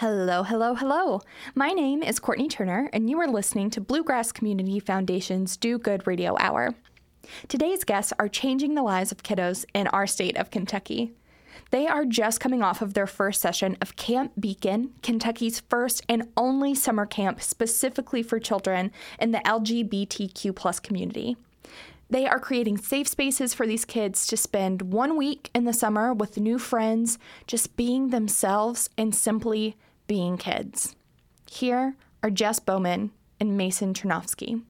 Hello, hello, hello. My name is Courtney Turner, and you are listening to Bluegrass Community Foundation's Do Good Radio Hour. Today's guests are changing the lives of kiddos in our state of Kentucky. They are just coming off of their first session of Camp Beacon, Kentucky's first and only summer camp specifically for children in the LGBTQ plus community. They are creating safe spaces for these kids to spend one week in the summer with new friends, just being themselves and simply being kids. Here are Jess Bowman and Mason Chernovsky.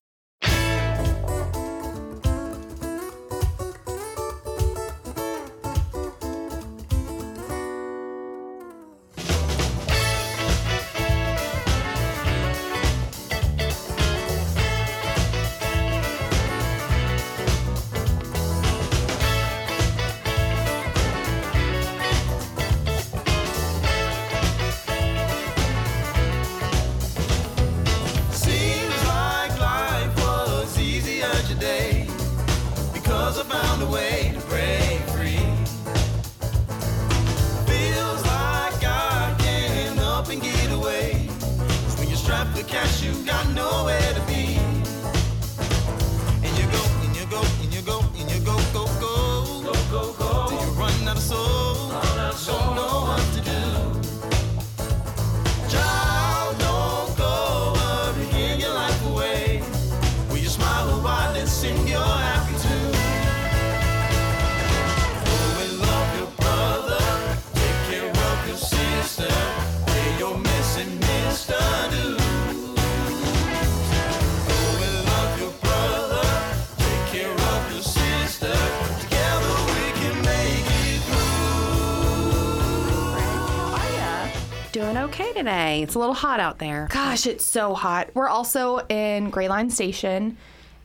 Today. It's a little hot out there. Gosh, it's so hot. We're also in Greyline Station,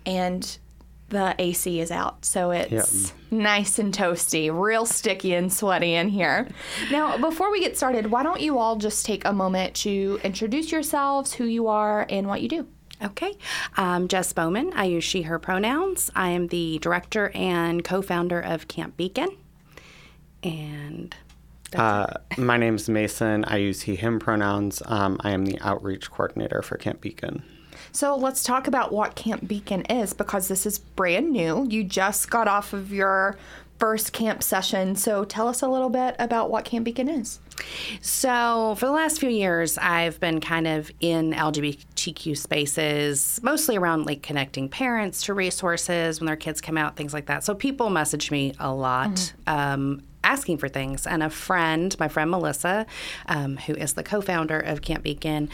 and the AC is out, so it's nice and toasty, real sticky and sweaty in here. Now, before we get started, why don't you all just take a moment to introduce yourselves, who you are, and what you do? Okay. I'm Jess Bowman. I use she, her pronouns. I am the director and co founder of Camp Beacon. And Uh, my name's Mason. I use he, him pronouns. Um, I am the outreach coordinator for Camp Beacon. So let's talk about what Camp Beacon is because this is brand new. You just got off of your first camp session. So tell us a little bit about what Camp Beacon is. So, for the last few years, I've been kind of in LGBTQ spaces, mostly around like connecting parents to resources when their kids come out, things like that. So, people message me a lot. Um, asking for things and a friend my friend melissa um, who is the co-founder of camp beacon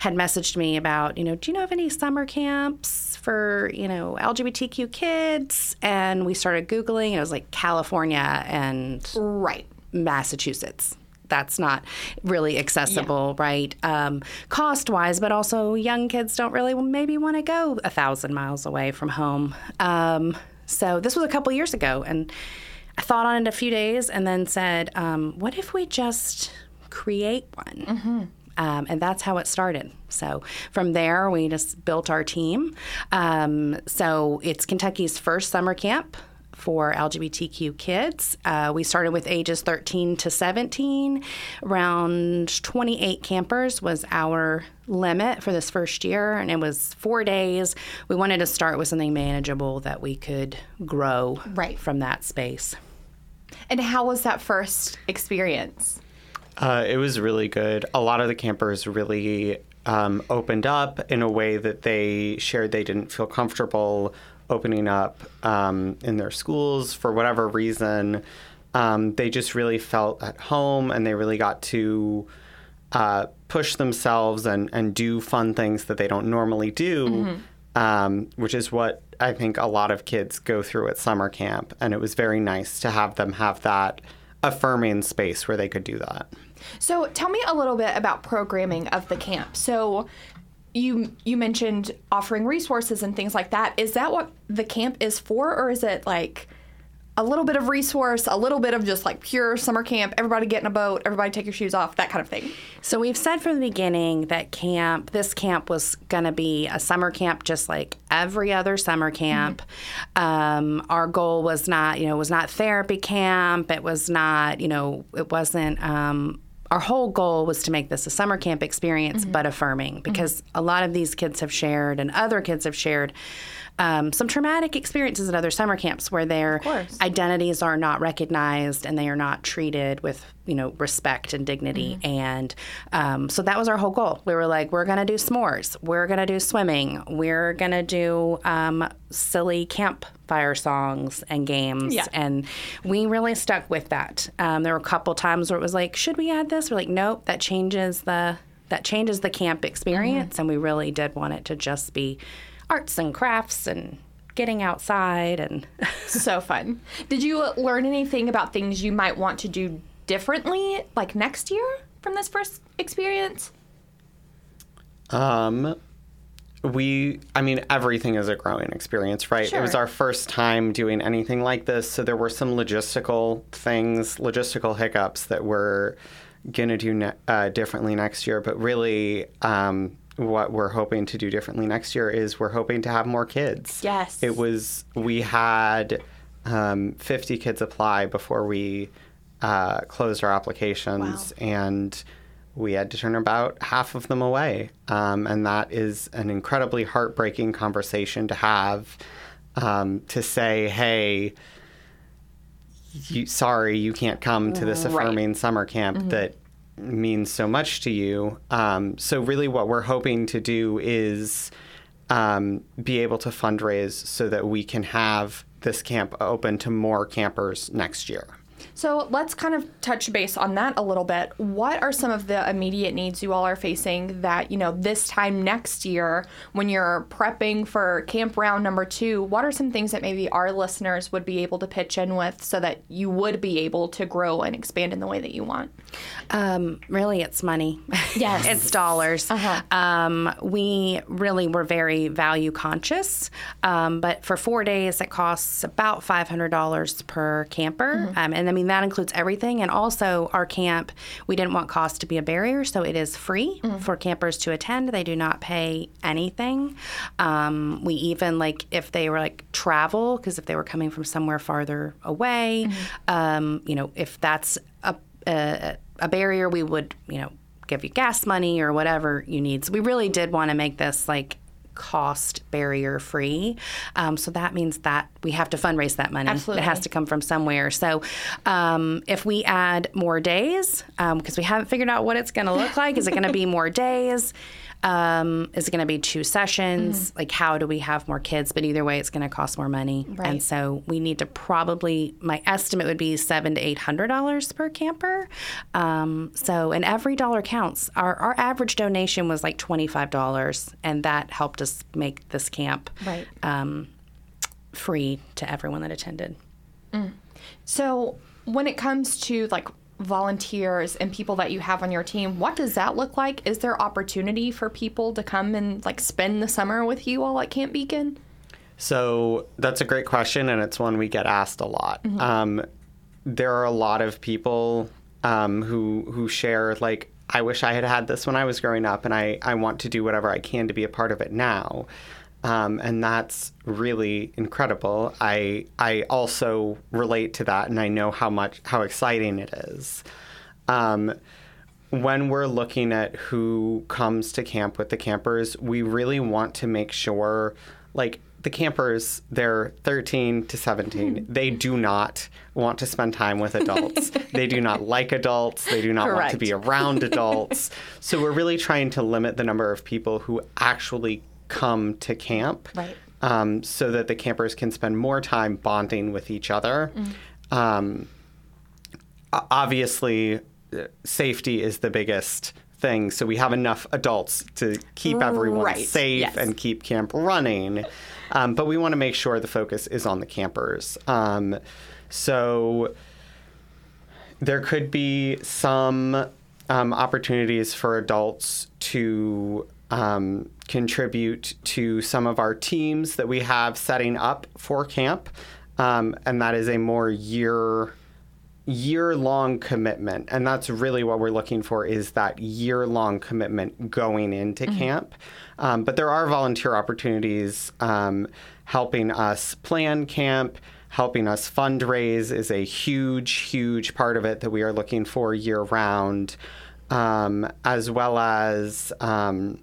had messaged me about you know do you know of any summer camps for you know lgbtq kids and we started googling it was like california and Right. Massachusetts. That's not really accessible, right? Um, cost wise, but also young kids don't really maybe want to go a thousand miles away from home. Um, so this was a couple years ago, and I thought on it a few days and then said, um, what if we just create one? Um, and that's how it started. So from there, we just built our team. Um, so it's Kentucky's first summer camp for LGBTQ kids. Uh, we started with ages 13 to 17. Around 28 campers was our limit for this first year, and it was four days. We wanted to start with something manageable that we could grow Right. from that space. And how was that first experience? Uh, it was really good. A lot of the campers really um, opened up in a way that they shared they didn't feel comfortable opening up um, in their schools for whatever reason. Um, they just really felt at home and they really got to uh, push themselves and, and do fun things that they don't normally do, um, which is what I think a lot of kids go through at summer camp. And it was very nice to have them have that affirming space where they could do that. So tell me a little bit about programming of the camp. So you you mentioned offering resources and things like that. Is that what the camp is for, or is it like a little bit of resource, a little bit of just like pure summer camp, everybody get in a boat, everybody take your shoes off, that kind of thing? So we've said from the beginning that camp, this camp was going to be a summer camp just like every other summer camp. Um, our goal was not, you know, it was not therapy camp. It was not, you know, it wasn't um, our whole goal was to make this a summer camp experience, but affirming because a lot of these kids have shared and other kids have shared um, some traumatic experiences at other summer camps where their identities are not recognized and they are not treated with you know respect and dignity. And um, so that was our whole goal. We were like we're going to do s'mores. We're going to do swimming. We're going to do um, silly campfire songs and games. Yeah. and we really stuck with that. Um, there were a couple times where it was like should we add this? We're like nope that changes the that changes the camp experience. And we really did want it to just be arts and crafts and getting outside and so fun. Did you learn anything about things you might want to do differently, like next year from this first experience? Um, we, I mean, everything is a growing experience, right? Sure. It was our first time doing anything like this, so there were some logistical things, logistical hiccups that we're gonna do ne- uh, differently next year. But really, um, what we're hoping to do differently next year is we're hoping to have more kids. Yes. It was we had um, 50 kids apply before we uh, closed our applications, and we had to turn about half of them away. Um, and that is an incredibly heartbreaking conversation to have um, to say, hey, you, sorry, you can't come to this Right. affirming summer camp that means so much to you. Um, so, really, what we're hoping to do is um, be able to fundraise so that we can have this camp open to more campers next year. So let's kind of touch base on that a little bit. What are some of the immediate needs you all are facing that, you know, this time next year when you're prepping for camp round number two, what are some things that maybe our listeners would be able to pitch in with so that you would be able to grow and expand in the way that you want? Um, really, it's money. Yes. it's dollars. Uh-huh. Um, we really were very value conscious, um, but for four days, it costs about five hundred dollars per camper, um, and I mean that includes everything. And also, our camp, we didn't want cost to be a barrier, so it is free for campers to attend. They do not pay anything. Um, we even like if they were like travel, because if they were coming from somewhere farther away, um, you know, if that's a a, a barrier, we would, you know, give you gas money or whatever you need. So we really did want to make this like cost barrier free. Um, so that means that we have to fundraise that money. Absolutely. It has to come from somewhere. So um, if we add more days, because we haven't figured out what it's going to look like, is it going to be more days? Um, is it going to be two sessions? Like, how do we have more kids? But either way, it's going to cost more money. Right. And so we need to probably, my estimate would be seven to eight hundred dollars per camper. Um, so, and every dollar counts. Our, our average donation was like twenty five dollars, and that helped us make this camp Right. um, free to everyone that attended. So, when it comes to like volunteers and people that you have on your team, what does that look like? Is there opportunity for people to come and like spend the summer with you all at Camp Beacon? So that's a great question, and it's one we get asked a lot. Um, there are a lot of people um, who who share like, I wish I had had this when I was growing up, and I I want to do whatever I can to be a part of it now. Um, and that's really incredible. I I also relate to that, and I know how much how exciting it is. Um, when we're looking at who comes to camp with the campers, we really want to make sure, like, the campers, they're 13 to 17. They do not want to spend time with adults. they do not like adults. They do not want to be around adults. so we're really trying to limit the number of people who actually come to camp Right. um, so that the campers can spend more time bonding with each other. Um, obviously, safety is the biggest thing. So we have enough adults to keep everyone Right, safe yes. and keep camp running. Um, but we want to make sure the focus is on the campers. Um, so there could be some um, opportunities for adults to um, contribute to some of our teams that we have setting up for camp, um, and that is a more year year long commitment. And that's really what we're looking for is that year long commitment going into camp. Um, but there are volunteer opportunities um, helping us plan camp helping us fundraise is a huge, huge part of it that we are looking for year round, um, as well as um,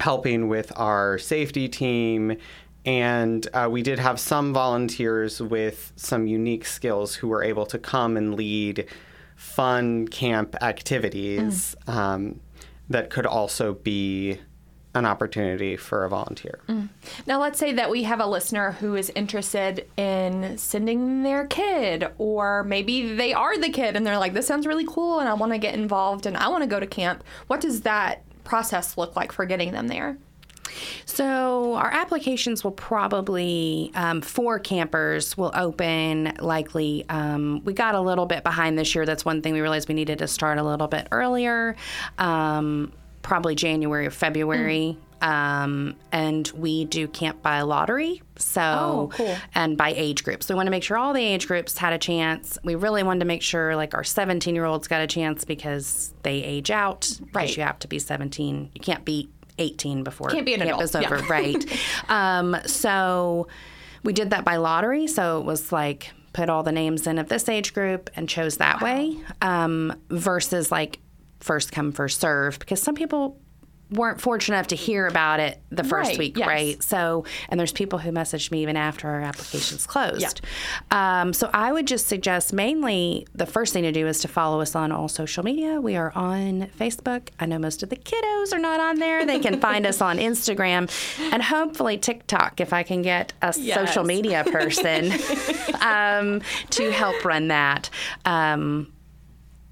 helping with our safety team. And uh, we did have some volunteers with some unique skills who were able to come and lead fun camp activities um, that could also be an opportunity for a volunteer. Now, let's say that we have a listener who is interested in sending their kid, or maybe they are the kid and they're like, this sounds really cool and I want to get involved and I want to go to camp. What does that process look like for getting them there? So our applications will probably um, for campers will open likely. Um, we got a little bit behind this year. That's one thing we realized we needed to start a little bit earlier, um, probably January or February. Um, and we do camp by lottery. So, Oh, cool. and by age groups. So we want to make sure all the age groups had a chance. We really wanted to make sure like our 17 year olds got a chance because they age out. Because Right. you have to be 17. You can't be 18 before Can't be an camp adult, is over. yeah. Right. um, so we did that by lottery. So it was like put all the names in of this age group and chose that way um, versus like first come, first serve because some people weren't fortunate enough to hear about it the first Right, week, yes. right? So, and there's people who messaged me even after our application's closed. Um, so, I would just suggest mainly the first thing to do is to follow us on all social media. We are on Facebook. I know most of the kiddos are not on there. They can find us on Instagram and hopefully TikTok if I can get a social media person um, to help run that. Um,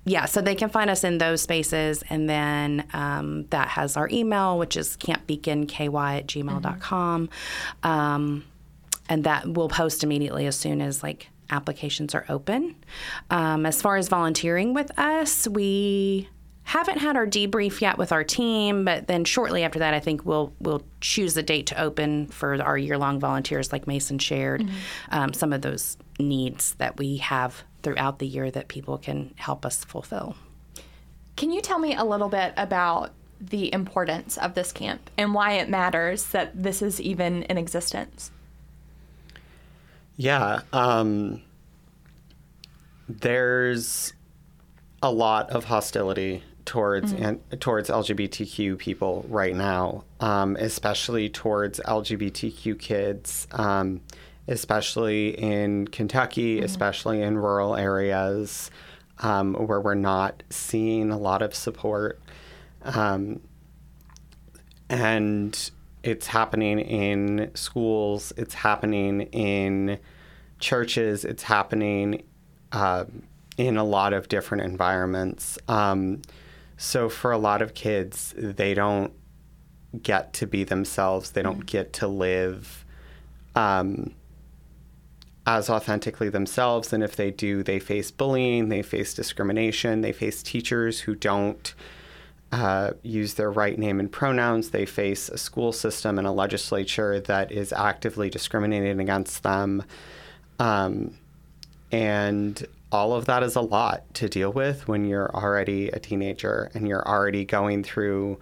yeah, so they can find us in those spaces. And then um, that has our email, which is campbeaconky at gmail.com. Um, and that will post immediately as soon as like applications are open. Um, as far as volunteering with us, we haven't had our debrief yet with our team, but then shortly after that, I think we'll we'll choose a date to open for our year long volunteers, like Mason shared. Um, some of those needs that we have throughout the year that people can help us fulfill. Can you tell me a little bit about the importance of this camp and why it matters that this is even in existence? Yeah. Um, there's a lot of hostility towards and towards LGBTQ people right now, um, especially towards LGBTQ kids, um, especially in Kentucky, especially in rural areas um, where we're not seeing a lot of support. Um, and it's happening in schools it's happening in churches it's happening uh, in a lot of different environments. Um, so for a lot of kids they don't get to be themselves they don't get to live um, as authentically themselves and if they do they face bullying they face discrimination they face teachers who don't uh, use their right name and pronouns. They face a school system and a legislature that is actively discriminating against them. Um, and all of that is a lot to deal with when you're already a teenager and you're already going through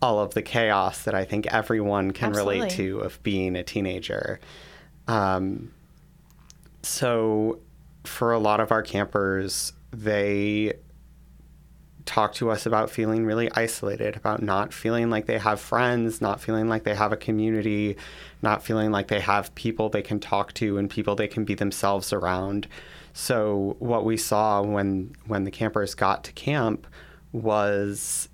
all of the chaos that I think everyone can relate to of being a teenager. Um, so, for a lot of our campers, they talk to us about feeling really isolated, about not feeling like they have friends, not feeling like they have a community, not feeling like they have people they can talk to and people they can be themselves around. So what we saw when when the campers got to camp was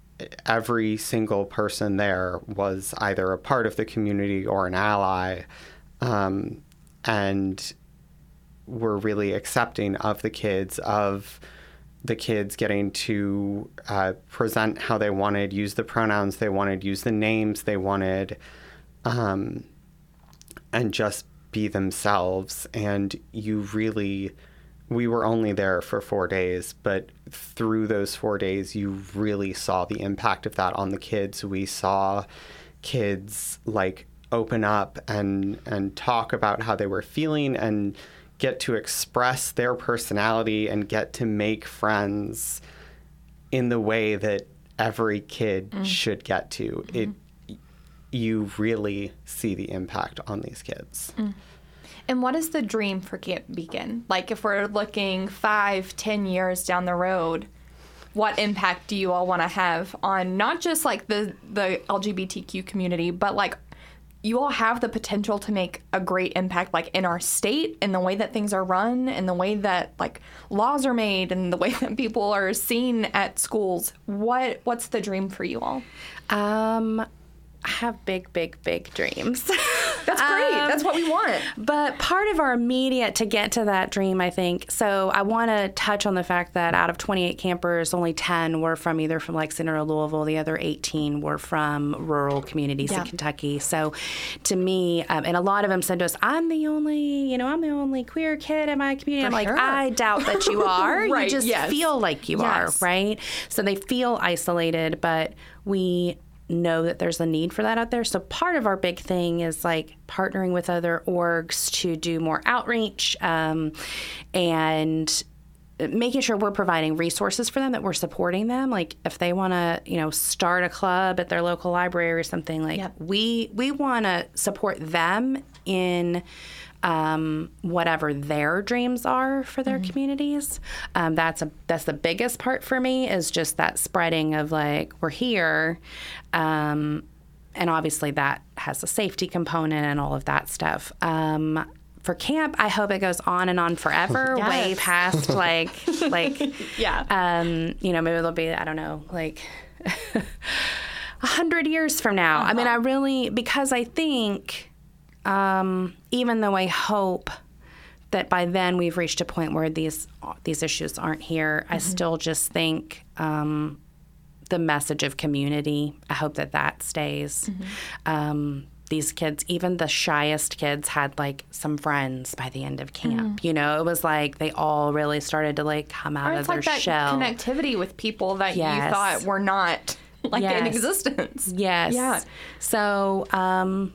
every single person there was either a part of the community or an ally, um, and were really accepting of the kids of the kids getting to uh, present how they wanted, use the pronouns they wanted, use the names they wanted, um, and just be themselves. And you really, we were only there for four days, but through those four days, you really saw the impact of that on the kids. We saw kids like open up and and talk about how they were feeling and get to express their personality and get to make friends in the way that every kid mm. should get to. Mm-hmm. It you really see the impact on these kids. Mm. And what is the dream for Camp Beacon? Like, if we're looking five, ten years down the road, what impact do you all want to have on not just like the the LGBTQ community, but like you all have the potential to make a great impact like in our state in the way that things are run in the way that like laws are made and the way that people are seen at schools what what's the dream for you all Um, I have big, big, big dreams. that's great that's what we want But part of our immediate to get to that dream, I think. So I want to touch on the fact that out of 28 campers, only 10 were from either from Lexington or Louisville. The other 18 were from rural communities Yeah. in Kentucky. So to me, um, and a lot of them said to us, "I'm the only, you know, I'm the only queer kid in my community." I'm like, sure. I doubt that you are. Right, You just yes. feel like you Yes. are, right? So they feel isolated, but we know that there's a need for that out there. So part of our big thing is like partnering with other orgs to do more outreach um, and making sure we're providing resources for them that we're supporting them like if they want to you know start a club at their local library or something like Yep. we we want to support them in um, whatever their dreams are for their communities. Um, that's a that's the biggest part for me is just that spreading of like we're here, um, and obviously that has a safety component and all of that stuff. Um, for camp, I hope it goes on and on forever, way past like like Yeah. um, you know, maybe there'll be, I don't know, like a hundred years from now. I mean, I really, because I think, um, even though I hope that by then we've reached a point where these these issues aren't here, I still just think um, the message of community. I hope that that stays. Um, these kids, even the shyest kids, had like some friends by the end of camp. You know, it was like they all really started to like come out of it's their like that shell. connectivity with people that you thought were not like in existence Yes. Yeah. So um,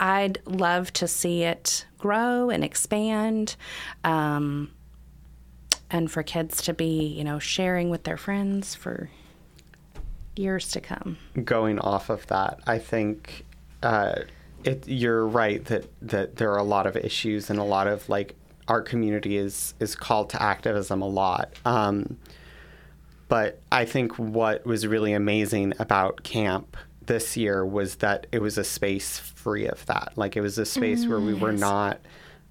I'd love to see it grow and expand. Um, and for kids to be, you know, sharing with their friends for years to come. going off of that, I think uh, it, you're right that, that there are a lot of issues and a lot of like our community is is called to activism a lot. Um, but I think what was really amazing about camp this year was that it was a space free of that. Like it was a space where we were not.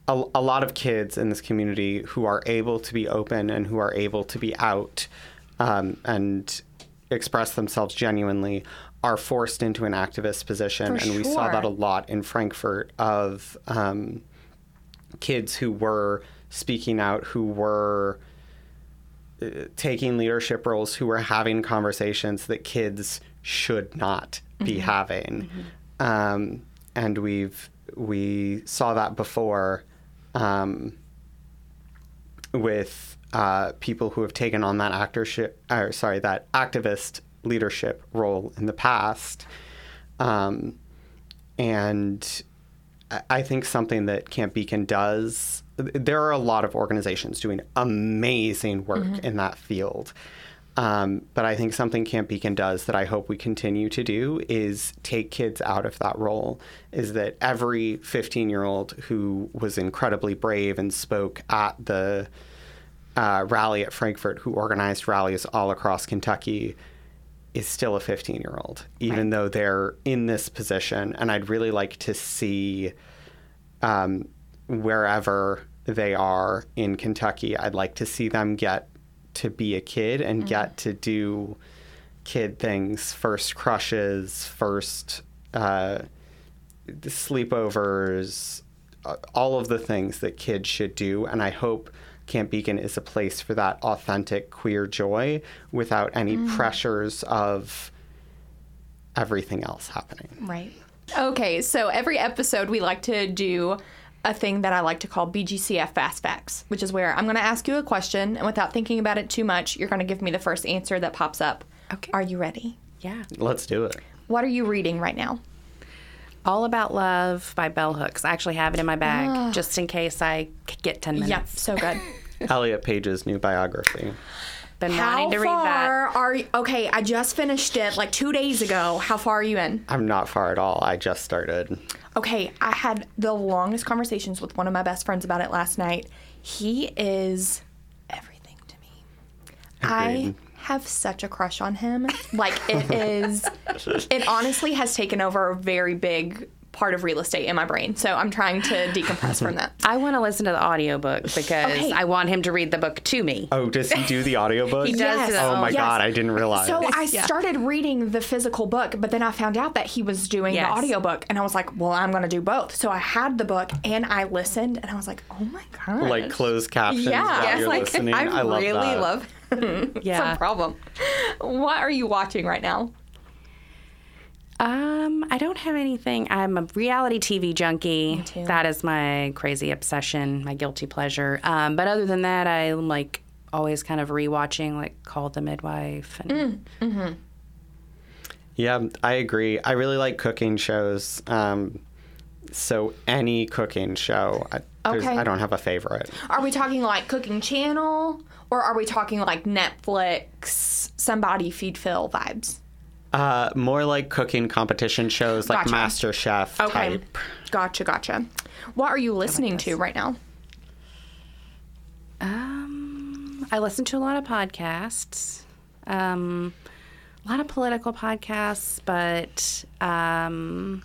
A, a lot of kids in this community who are able to be open and who are able to be out um, and express themselves genuinely are forced into an activist position. For and we saw that a lot in Frankfurt of um, kids who were speaking out, who were uh, taking leadership roles, who were having conversations that kids should not be having. Um, and we've we saw that before um, with uh, people who have taken on that actorship, or sorry, that activist leadership role in the past. Um, and I- I think something that Camp Beacon does, there are a lot of organizations doing amazing work in that field. Um, but I think something Camp Beacon does that I hope we continue to do is take kids out of that role. Is that every 15 year old who was incredibly brave and spoke at the uh, rally at Frankfurt, who organized rallies all across Kentucky, is still a 15 year old, even though they're in this position. And I'd really like to see um, wherever they are in Kentucky, I'd like to see them get to be a kid and get to do kid things first crushes, first uh, sleepovers, uh, all of the things that kids should do. And I hope Camp Beacon is a place for that authentic queer joy without any pressures of everything else happening. Right. Okay, so every episode we like to do a thing that I like to call BGCF Fast Facts, which is where I'm going to ask you a question, and without thinking about it too much, you're going to give me the first answer that pops up. Okay. Are you ready? Yeah. Let's do it. What are you reading right now? All About Love by Bell Hooks. I actually have it in my bag ah. just in case I get 10 minutes. Yep, so good. Elliot Page's new biography. Been How wanting to read far are you? Okay, I just finished it like two days ago. How far are you in? I'm not far at all. I just started. Okay, I had the longest conversations with one of my best friends about it last night. He is everything to me. I Agreed. have such a crush on him. Like it is it honestly has taken over a very big part of real estate in my brain. So I'm trying to decompress from that. I want to listen to the audiobook because Okay. I want him to read the book to me. Oh, does he do the audiobook? He does Yes. Oh my Yes. god, I didn't realize. So I Yeah. started reading the physical book, but then I found out that he was doing Yes. the audiobook and I was like, well, I'm going to do both. So I had the book and I listened and I was like, oh my god. like closed captions Yeah, while yes, you're like listening. I, I love really that. love. it's Yeah. a problem. What are you watching right now? Um, I don't have anything. I'm a reality TV junkie. too. That is my crazy obsession, my guilty pleasure. Um, but other than that, I'm like always kind of rewatching like Call the Midwife and Yeah, I agree. I really like cooking shows. Um, so any cooking show, I, Okay. I don't have a favorite. Are we talking like Cooking Channel or are we talking like Netflix, somebody feed Phil vibes? Uh, more like cooking competition shows, like Gotcha. Master Chef Okay. type. Gotcha, gotcha. What are you listening to right now? Um, I listen to a lot of podcasts, um, a lot of political podcasts, but um,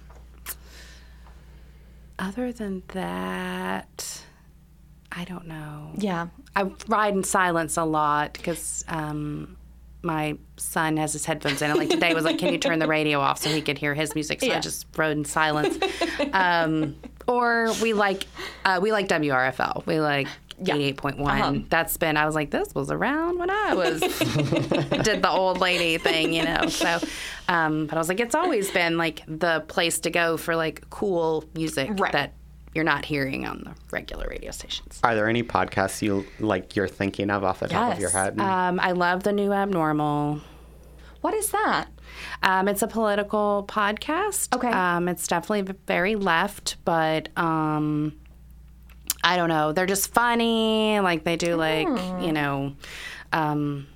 other than that, I don't know. Yeah. I ride in silence a lot because um, my son has his headphones in. And like today was like, can you turn the radio off so he could hear his music? So I just rode in silence. um, or we like uh, we like WRFL. We like. Yeah. 88.1. Uh-huh. That's been, I was like, this was around when I was, did the old lady thing, you know? So, um, but I was like, it's always been like the place to go for like cool music Right. that you're not hearing on the regular radio stations. Are there any podcasts you like? You're thinking of off the top of your head? Um, I love the new abnormal. What is that? Um, it's a political podcast. Okay. Um, it's definitely very left, but um, I don't know. They're just funny. Like they do, like you know, um,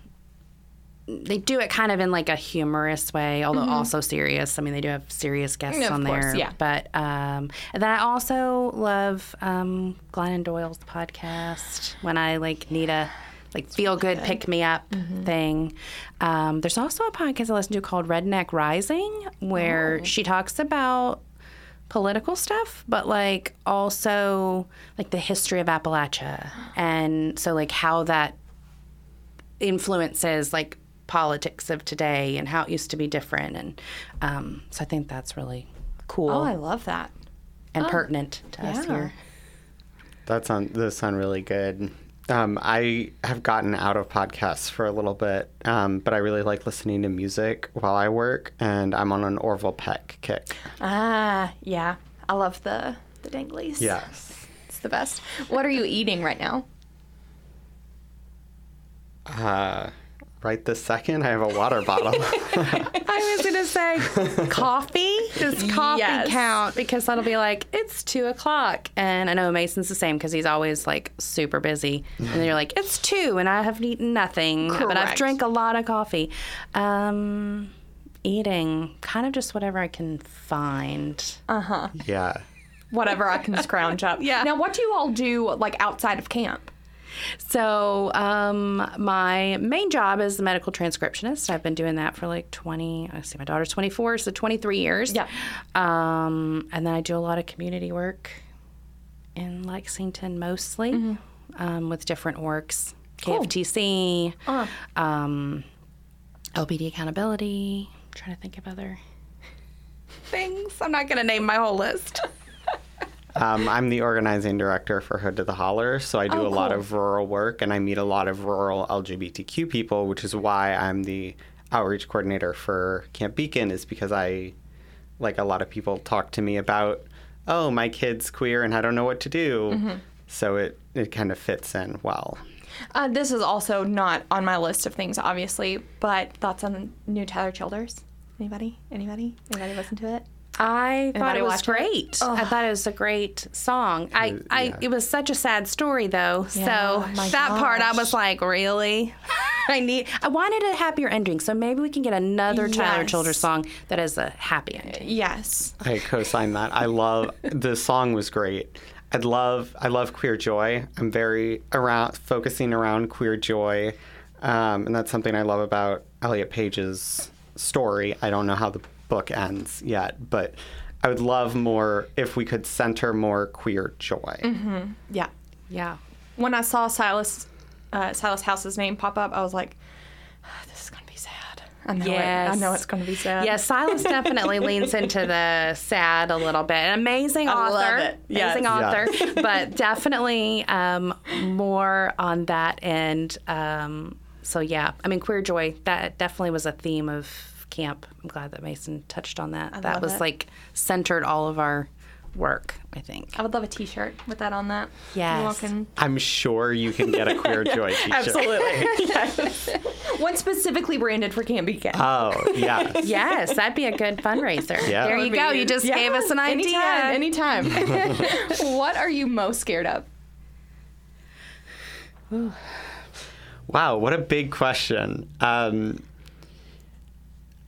they do it kind of in like a humorous way, although also serious. I mean, they do have serious guests Mm-hmm. On course, there. yeah. But um, and then I also love um, Glennon Doyle's podcast when I like need a like feel good pick me up Mm-hmm. thing. Um, there's also a podcast I listen to called Redneck Rising where Oh. she talks about political stuff, but like also like the history of Appalachia and so like how that influences like politics of today and how it used to be different and um, so I think that's really cool Oh, I love that. and pertinent to us here. That sound those sound really good. Um, I have gotten out of podcasts for a little bit, um, but I really like listening to music while I work, and I'm on an Orville Peck kick. Ah, yeah. I love the the danglies. Yes. It's the best. What are you eating right now? Uh, right this second, I have a water bottle. I was gonna say coffee. Does coffee Yes. count? Because that'll be like it's two o'clock, and I know Mason's the same because he's always like super busy. And then you're like it's two, and I haven't eaten nothing, but I've drank a lot of coffee. Um, eating kind of just whatever I can find. Uh huh. Yeah. Whatever I can scrounge up. Yeah. Now, what do you all do like outside of camp? So, um, my main job is a medical transcriptionist. I've been doing that for like 20, I see my daughter's 24, so 23 years. Yeah. Um, and then I do a lot of community work in Lexington mostly um, with different works, KFTC, um, LBD accountability. I'm trying to think of other things. I'm not going to name my whole list. Um, I'm the organizing director for Hood to the Holler, so I do Oh, a lot of rural work and I meet a lot of rural LGBTQ people, which is why I'm the outreach coordinator for Camp Beacon, is because I, like a lot of people, talk to me about, oh, my kid's queer and I don't know what to do. Mm-hmm. So it, it kind of fits in well. Uh, this is also not on my list of things, obviously, but thoughts on new Tyler Childers? Anybody? Anybody? Anybody listen to it? I thought Anybody it was watch it? great. I thought it was a great song. I, I yeah. it was such a sad story though. Yeah, so my that part I was like, really? I need. I wanted a happier ending, so maybe we can get another Tyler Yes. Childers song that has a happy ending. Yes. I co-sign that. I love the song was great. I love I love queer joy. I'm very around focusing around queer joy, um, and that's something I love about Elliot Page's story. I don't know how the book ends yet, but I would love more if we could center more queer joy. Yeah. Yeah. When I saw Silas, uh, Silas House's name pop up, I was like, "Ah, "This is gonna be sad." I know it. I know it's gonna be sad. Yeah, Silas definitely leans into the sad a little bit. An amazing I author. love it. Yes. Amazing Yeah. author. but definitely um, more on that end. Um, so yeah, I mean queer joy, that definitely was a theme of camp. I'm glad that Mason touched on that. that love was it. like centered all of our work, I think. I would love a T-shirt with that on that. Yes. Walking. I'm sure you can get a queer joy t-shirt. Absolutely. One specifically branded for Camp Beacon. Oh yeah. Yes, that'd be a good fundraiser. Yeah. There you go. You just Yeah, gave us an idea. Anytime. Anytime. what are you most scared of? Wow, what a big question. Um,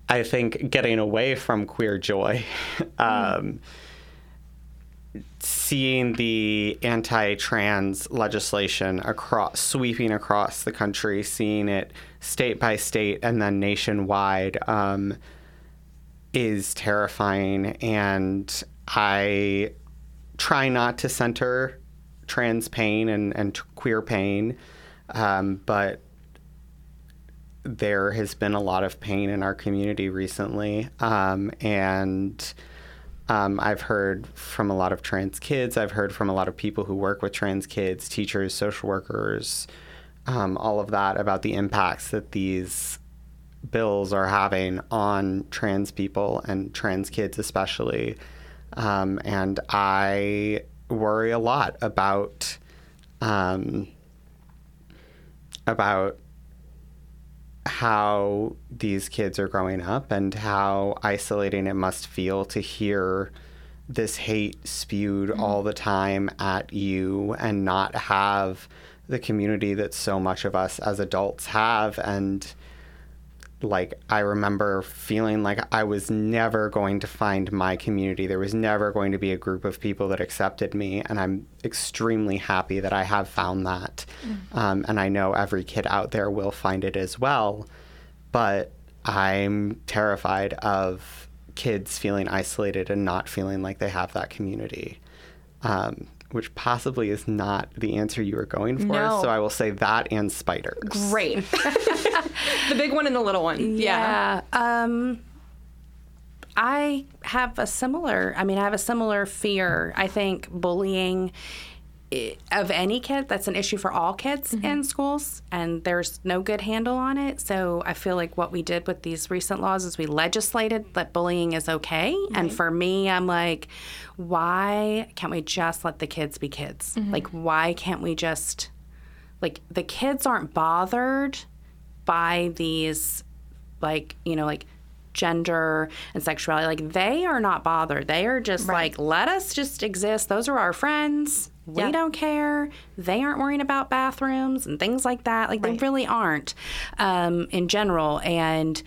I think getting away from queer joy, um, seeing the anti-trans legislation across sweeping across the country, seeing it state by state and then nationwide, um, is terrifying. And I try not to center trans pain and, and queer pain, um, but there has been a lot of pain in our community recently. Um, and um, I've heard from a lot of trans kids, I've heard from a lot of people who work with trans kids, teachers, social workers, um, all of that about the impacts that these bills are having on trans people and trans kids, especially. Um, and I worry a lot about um, about how these kids are growing up and how isolating it must feel to hear this hate spewed mm-hmm. all the time at you and not have the community that so much of us as adults have. And like I remember feeling like I was never going to find my community. There was never going to be a group of people that accepted me, and I'm extremely happy that I have found that. Um, and I know every kid out there will find it as well. But I'm terrified of kids feeling isolated and not feeling like they have that community. Um, which possibly is not the answer you were going for. No. So I will say that and spiders. Great. the big one and the little one. Yeah. Yeah. Um, I have a similar, I mean, I have a similar fear. I think bullying i- of any kid, that's an issue for all kids mm-hmm. in schools, and there's no good handle on it. So I feel like what we did with these recent laws is we legislated that bullying is okay. And for me, I'm like, why can't we just let the kids be kids? Mm-hmm. Like, why can't we just, like, the kids aren't bothered by these like you know like gender and sexuality like they are not bothered. They are just like let us just exist. Those are our friends. We Yeah. don't care. They aren't worrying about bathrooms and things like that. Like they really aren't um, in general. And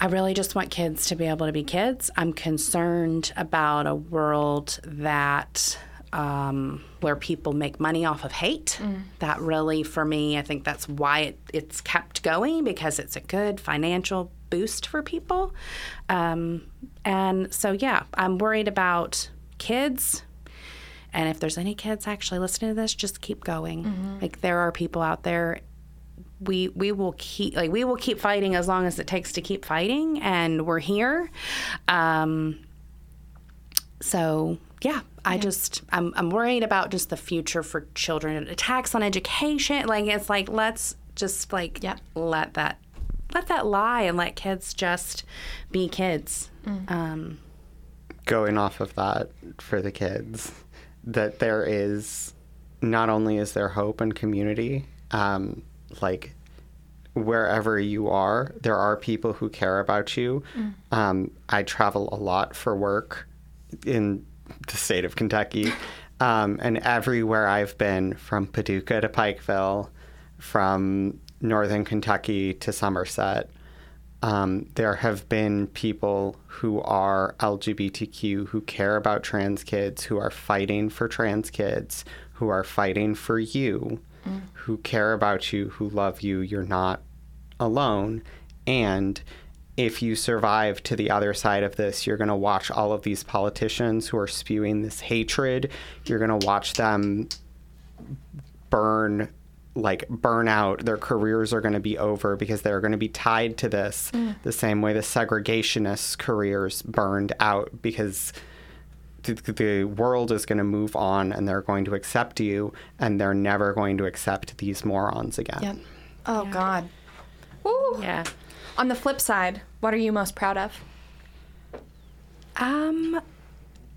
I really just want kids to be able to be kids. I'm concerned about a world that um, where people make money off of hate. That really, for me, I think that's why it, it's kept going because it's a good financial boost for people. Um, and so, yeah, I'm worried about kids. And if there's any kids actually listening to this, just keep going. Like there are people out there we we will keep like we will keep fighting as long as it takes to keep fighting and we're here um so yeah i just I'm, I'm worried about just the future for children attacks on education like it's like let's just like yeah. let that let that lie and let kids just be kids. Um going off of that for the kids that there is not only is there hope and community um, like wherever you are there are people who care about you. Um, i travel a lot for work in the state of kentucky. Um, and everywhere i've been from paducah to pikeville from northern Kentucky to Somerset, um, there have been people who are LGBTQ who care about trans kids, who are fighting for trans kids, who are fighting for you, who care about you, who love you. You're not alone. And if you survive to the other side of this, you're going to watch all of these politicians who are spewing this hatred. You're going to watch them burn like burn out their careers are going to be over because they're going to be tied to this the same way the segregationists careers burned out because the, the world is going to move on and they're going to accept you and they're never going to accept these morons again Yep. Oh God. Woo. Yeah. On the flip side, what are you most proud of? Um,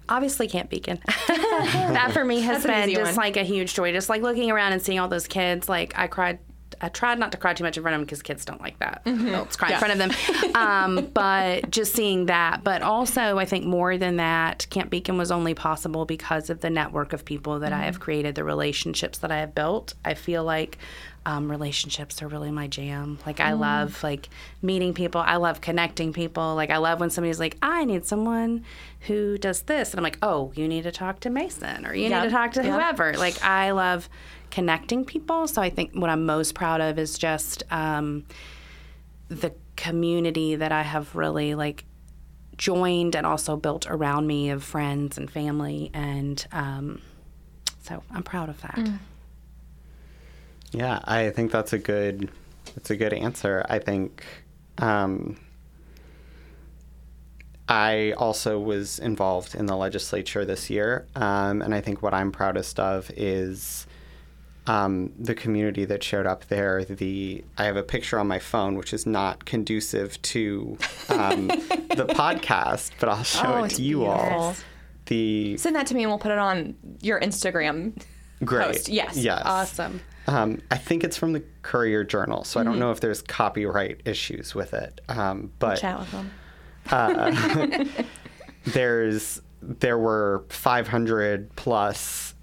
obviously Camp Beacon. that for me has been just one. like a huge joy. Just like looking around and seeing all those kids. Like I cried. I tried not to cry too much in front of them because kids don't like that. Adults cry in front of them. Um, but just seeing that. But also, I think more than that, Camp Beacon was only possible because of the network of people that I have created, the relationships that I have built. I feel like um, relationships are really my jam. Like I love like meeting people. I love connecting people. Like I love when somebody's like, I need someone who does this, and I'm like, oh, you need to talk to Mason or you Yeah. need to talk to Yeah. whoever. Like I love connecting people. So I think what I'm most proud of is just um, the community that I have really like joined and also built around me of friends and family and um, so I'm proud of that. Yeah, I think that's a good that's a good answer. I think um, I also was involved in the legislature this year, um, and I think what I'm proudest of is um, the community that showed up there. The I have a picture on my phone, which is not conducive to um, the podcast, but I'll show Oh, it to you all. The Send that to me and we'll put it on your Instagram. great, Post, yes. yes, Awesome. Um, I think it's from the Courier Journal, so I Mm-hmm. don't know if there's copyright issues with it. Um, but Chat with them. there's there were 500 plus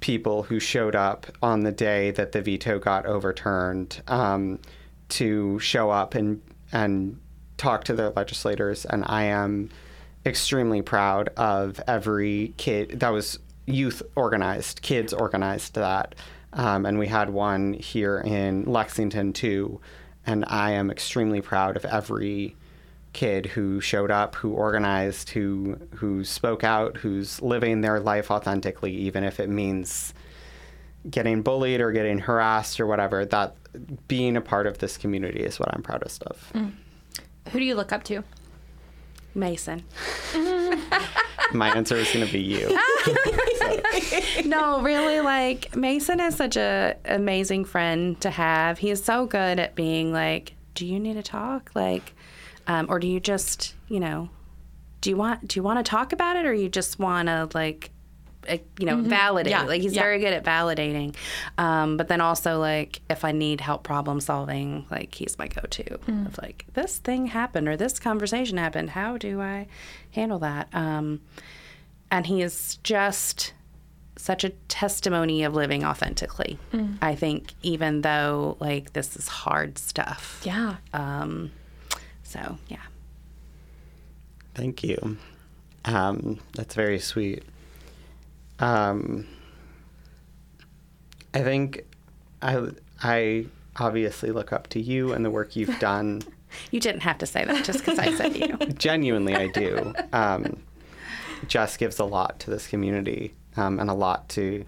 people who showed up on the day that the veto got overturned um, to show up and and talk to their legislators, and I am extremely proud of every kid that was youth organized, kids organized that, um, and we had one here in Lexington too, and I am extremely proud of every kid who showed up, who organized, who who spoke out, who's living their life authentically, even if it means getting bullied or getting harassed or whatever. That being a part of this community is what I'm proudest of. Who do you look up to? Mason. My answer is going to be you. no, really, like Mason is such a amazing friend to have. He is so good at being like, "Do you need to talk?" Like, um, or do you just, you know, do you want do you want to talk about it, or you just want to like, uh, you know, validate? Yeah, Like he's yeah. very good at validating. Um, but then also like, if I need help problem solving, like he's my go-to. Of like, this thing happened or this conversation happened. How do I handle that? Um, and he is just such a testimony of living authentically. I think even though like this is hard stuff. Yeah. Um so yeah. Thank you. Um, that's very sweet. Um, I think I I obviously look up to you and the work you've done. You didn't have to say that just because I said you. Genuinely, I do. Um, Jess gives a lot to this community um, and a lot to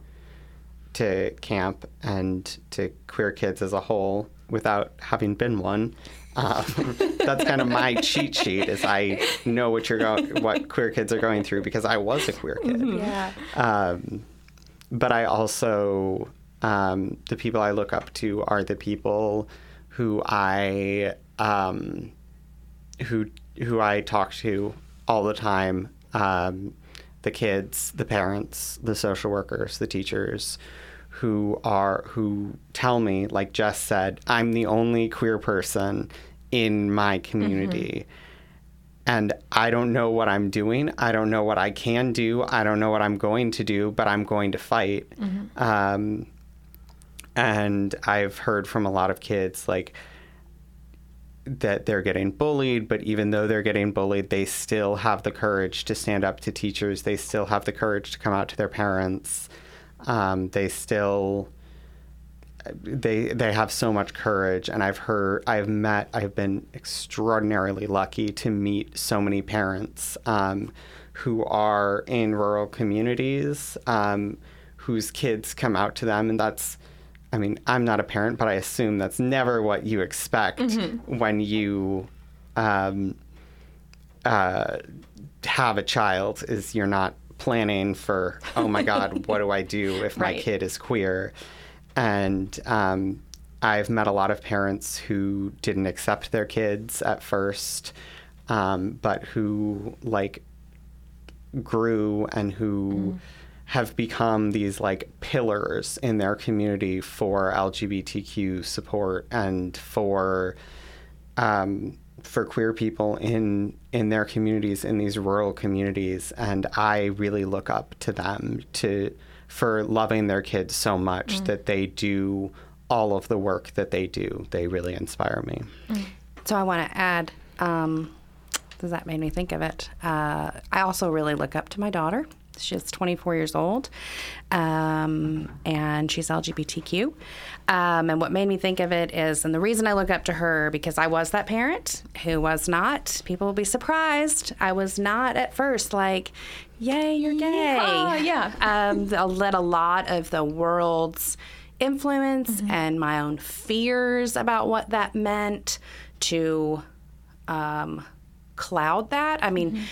to camp and to queer kids as a whole. Without having been one, um, that's kind of my cheat sheet. Is I know what you're going, what queer kids are going through because I was a queer kid. Yeah. Um, but I also, um, the people I look up to are the people who I, um, who who I talk to all the time. The kids, the parents, the social workers, the teachers, who are who tell me, like Jess said, I'm the only queer person in my community and I don't know what I'm doing. I don't know what I can do. I don't know what I'm going to do, but I'm going to fight. Um, and I've heard from a lot of kids like that they're getting bullied, but even though they're getting bullied, they still have the courage to stand up to teachers. They still have the courage to come out to their parents. Um, they still they they have so much courage and I've heard I've met I've been extraordinarily lucky to meet so many parents um, who are in rural communities um, whose kids come out to them and that's I mean I'm not a parent but I assume that's never what you expect when you um, uh, have a child is you're not planning for oh my god what do I do if my Right. kid is queer? And um, I've met a lot of parents who didn't accept their kids at first, um, but who like grew and who have become these like pillars in their community for LGBTQ support and for um, for queer people in in their communities in these rural communities. And I really look up to them to for loving their kids so much that they do all of the work that they do. They really inspire me. So I want to add, um, does that made me think of it? Uh, I also really look up to my daughter. She's 24 years old, um, and she's LGBTQ. Um, and what made me think of it is, and the reason I look up to her because I was that parent who was not. People will be surprised. I was not at first like, "Yay, you're gay!" Yeah, yeah. um, I let a lot of the world's influence and my own fears about what that meant to um, cloud that. I mean, I,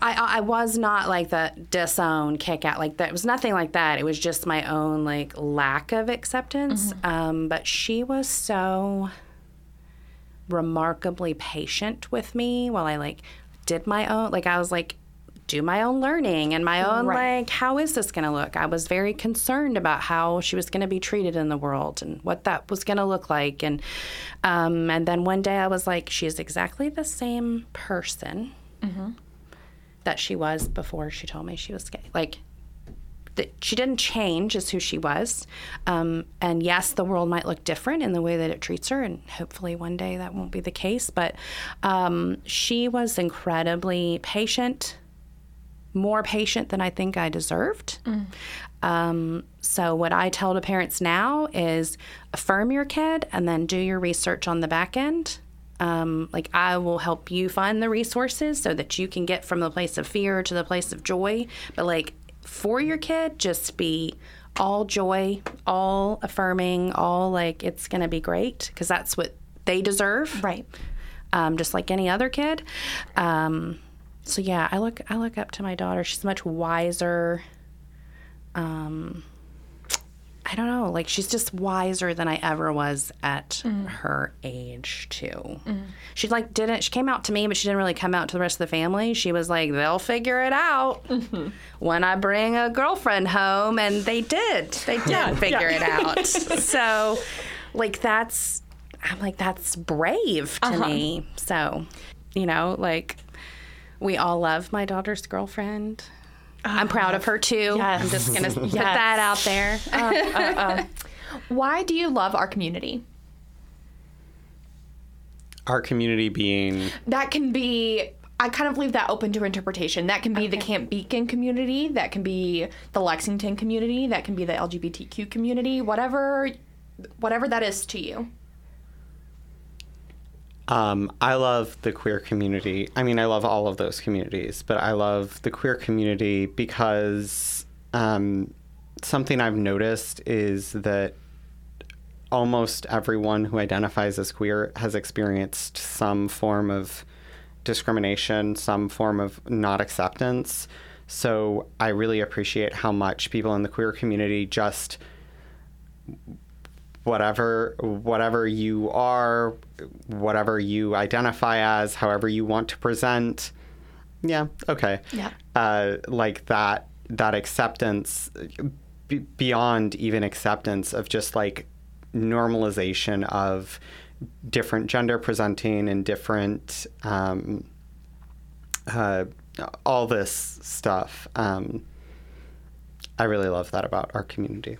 I I was not like the disown, kick out, like that. It was nothing like that. It was just my own like lack of acceptance. Um, but she was so remarkably patient with me while I like did my own like I was like do my own learning and my own Right. like how is this going to look? I was very concerned about how she was going to be treated in the world and what that was going to look like and um and then one day I was like she is exactly the same person that she was before she told me she was gay. Like that she didn't change as who she was. Um, and yes, the world might look different in the way that it treats her, and hopefully one day that won't be the case. But um, she was incredibly patient, more patient than I think I deserved. Um, so, what I tell to parents now is affirm your kid and then do your research on the back end. Um, like, I will help you find the resources so that you can get from the place of fear to the place of joy. But, like, for your kid, just be all joy, all affirming, all like, it's going to be great because that's what they deserve Right. um, just like any other kid. Um, so yeah, I look I look up to my daughter. She's much wiser. Um, I don't know, like she's just wiser than I ever was at mm. her age too. Mm. She like didn't. She came out to me, but she didn't really come out to the rest of the family. She was like, they'll figure it out mm-hmm. when I bring a girlfriend home, and they did. They did figure it out. so, like that's I'm like, that's brave to uh-huh. me. So, you know, like we all love my daughter's girlfriend. I'm oh, proud of her too. Yes. I'm just gonna put that out there. Uh, uh, uh. Why do you love our community? our community being That can be. I kind of leave that open to interpretation. That can be the Camp Beacon community. That can be the Lexington community. That can be the LGBTQ community. Whatever, whatever that is to you. Um, I love the queer community. I mean, I love all of those communities, but I love the queer community because um, something I've noticed is that almost everyone who identifies as queer has experienced some form of discrimination, some form of not acceptance. So I really appreciate how much people in the queer community just whatever whatever you are, whatever you identify as, however you want to present. Yeah, okay. Yeah. Uh, like that that acceptance b- beyond even acceptance of just like normalization of different gender presenting and different um, uh, all this stuff. Um, I really love that about our community.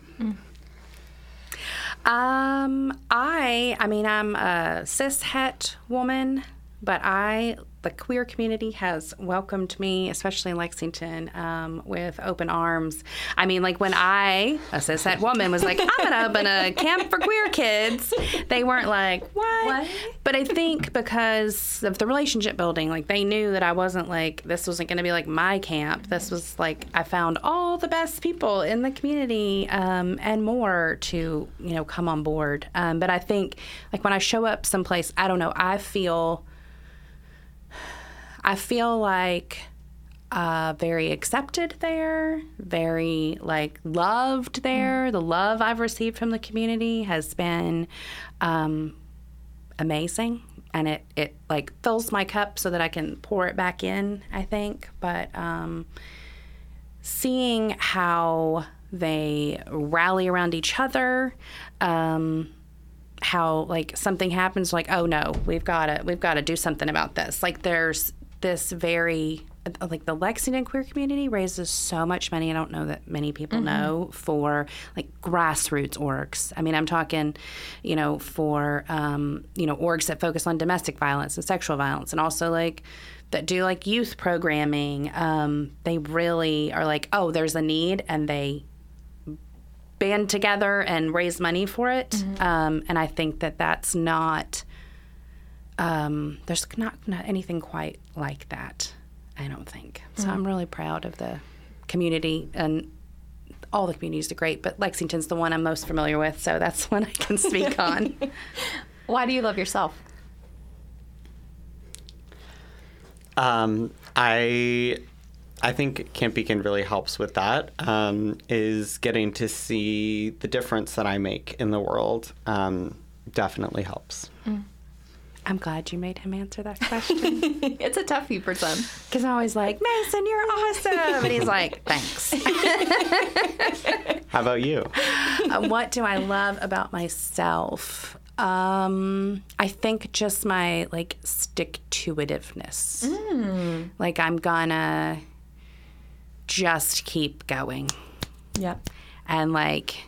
Um, I, I mean, I'm a cis het woman, but I, the queer community has welcomed me, especially in Lexington, um, with open arms. I mean, like when I, a cis woman, was like, I'm gonna open a camp for queer kids, they weren't like, what? What? But I think because of the relationship building, like they knew that I wasn't like, this wasn't gonna be like my camp. This was like, I found all the best people in the community um, and more to, you know, come on board. Um, but I think, like when I show up someplace, I don't know, I feel. I feel like uh, very accepted there, very like loved there. The love I've received from the community has been um, amazing, and it it like fills my cup so that I can pour it back in. I think, but um, seeing how they rally around each other. Um, how like something happens like oh no we've got to we've got to do something about this like there's this very like the lexington queer community raises so much money i don't know that many people know for like grassroots orgs. I mean i'm talking you know for um, you know orgs that focus on domestic violence and sexual violence and also like that do like youth programming. Um, they really are like oh there's a need and they band together and raise money for it. Um, and I think that that's not, um, there's not, not anything quite like that, I don't think. So I'm really proud of the community and all the communities are great, but Lexington's the one I'm most familiar with, so that's one I can speak on. Why do you love yourself? Um, I I think Camp Beacon really helps with that. Um, is getting to see the difference that I make in the world. Um, definitely helps. I'm glad you made him answer that question. it's a toughie for some. Because I'm always like, Mason, you're awesome. And he's like, thanks. How about you? Uh, what do I love about myself? Um, I think just my like stick to itiveness. Like I'm gonna just keep going. Yep. And like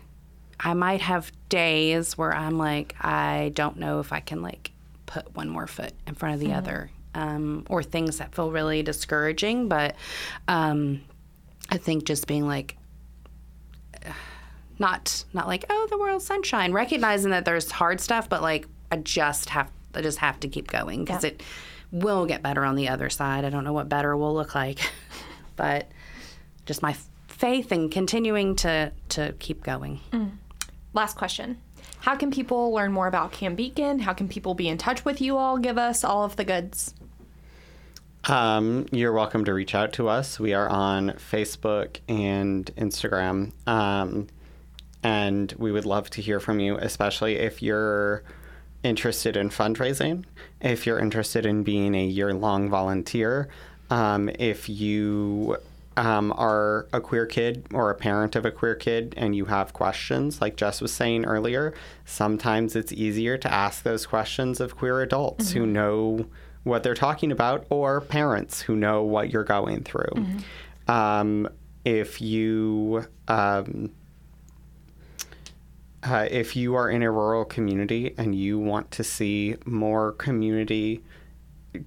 I might have days where I'm like, I don't know if I can like put one more foot in front of the other. Um, or things that feel really discouraging, but um, I think just being like not not like oh the world's sunshine recognizing that there's hard stuff but like i just have i just have to keep going because it will get better on the other side i don't know what better will look like but just my faith and continuing to to keep going Last question. How can people learn more about Camp Beacon? How can people be in touch with you all? Give us all of the goods. Um, you're welcome to reach out to us. We are on Facebook and Instagram. Um, and we would love to hear from you, especially if you're interested in fundraising, if you're interested in being a year long volunteer, um, if you um, are a queer kid or a parent of a queer kid and you have questions, like Jess was saying earlier, sometimes it's easier to ask those questions of queer adults who know what they're talking about or parents who know what you're going through. Um, if you um, uh, if you are in a rural community and you want to see more community,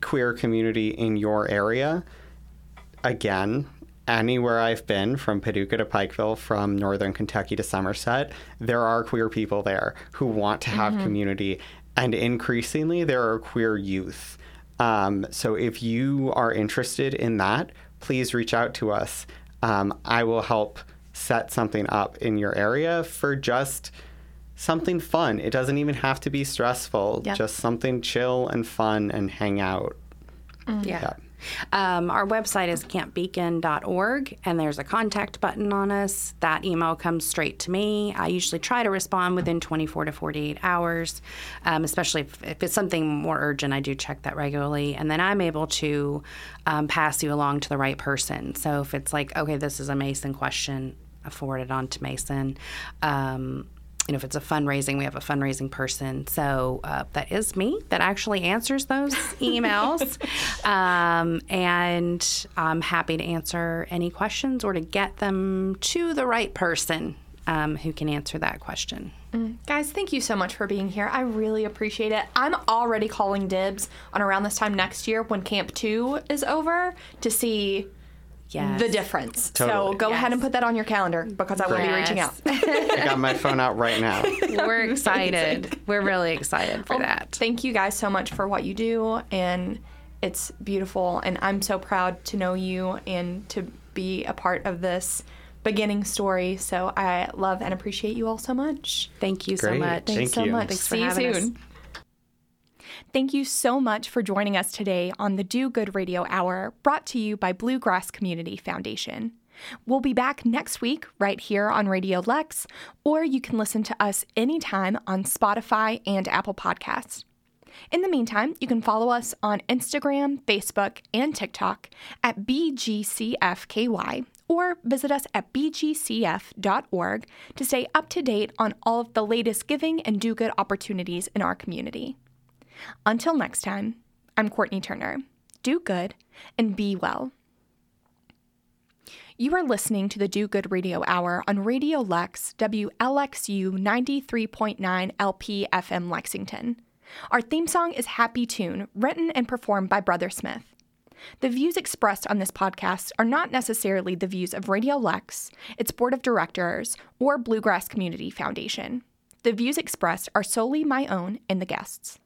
queer community in your area, again, anywhere I've been, from Paducah to Pikeville, from northern Kentucky to Somerset, there are queer people there who want to have community. And increasingly, there are queer youth. Um, so if you are interested in that, please reach out to us. Um, I will help set something up in your area for just something fun. It doesn't even have to be stressful, Yep. just something chill and fun and hang out. yeah um, our website is campbeacon.org and there's a contact button on us. That email comes straight to me. I usually try to respond within 24 to 48 hours um, especially if, if it's something more urgent i do check that regularly. And then i'm able to um, pass you along to the right person. So if it's like okay this is a mason question i forward it on to mason. Um, you know, if it's a fundraising, we have a fundraising person. So uh, that is me that actually answers those emails. um, and I'm happy to answer any questions or to get them to the right person um, who can answer that question. Guys, thank you so much for being here. I really appreciate it. I'm already calling dibs on around this time next year when Camp 2 is over to see Yes. the difference. So Totally. go ahead and put that on your calendar because I will be reaching out. I got my phone out right now. We're excited. We're really excited for that. Thank you guys so much for what you do, and it's beautiful. And I'm so proud to know you and to be a part of this beginning story. So I love and appreciate you all so much. Thank you so Great. much. Thank Thanks so you. much. Thanks for See you having us. Thank you so much for joining us today on the Do Good Radio Hour, brought to you by Bluegrass Community Foundation. We'll be back next week right here on Radio Lex, or you can listen to us anytime on Spotify and Apple Podcasts. In the meantime, you can follow us on Instagram, Facebook, and TikTok at BGCFKY or visit us at bgcf.org to stay up to date on all of the latest giving and do good opportunities in our community. Until next time, I'm Courtney Turner. Do good and be well. You are listening to the Do Good Radio Hour on Radio Lex, WLXU 93.9 LP FM Lexington. Our theme song is Happy Tune, written and performed by Brother Smith. The views expressed on this podcast are not necessarily the views of Radio Lex, its board of directors, or Bluegrass Community Foundation. The views expressed are solely my own and the guests.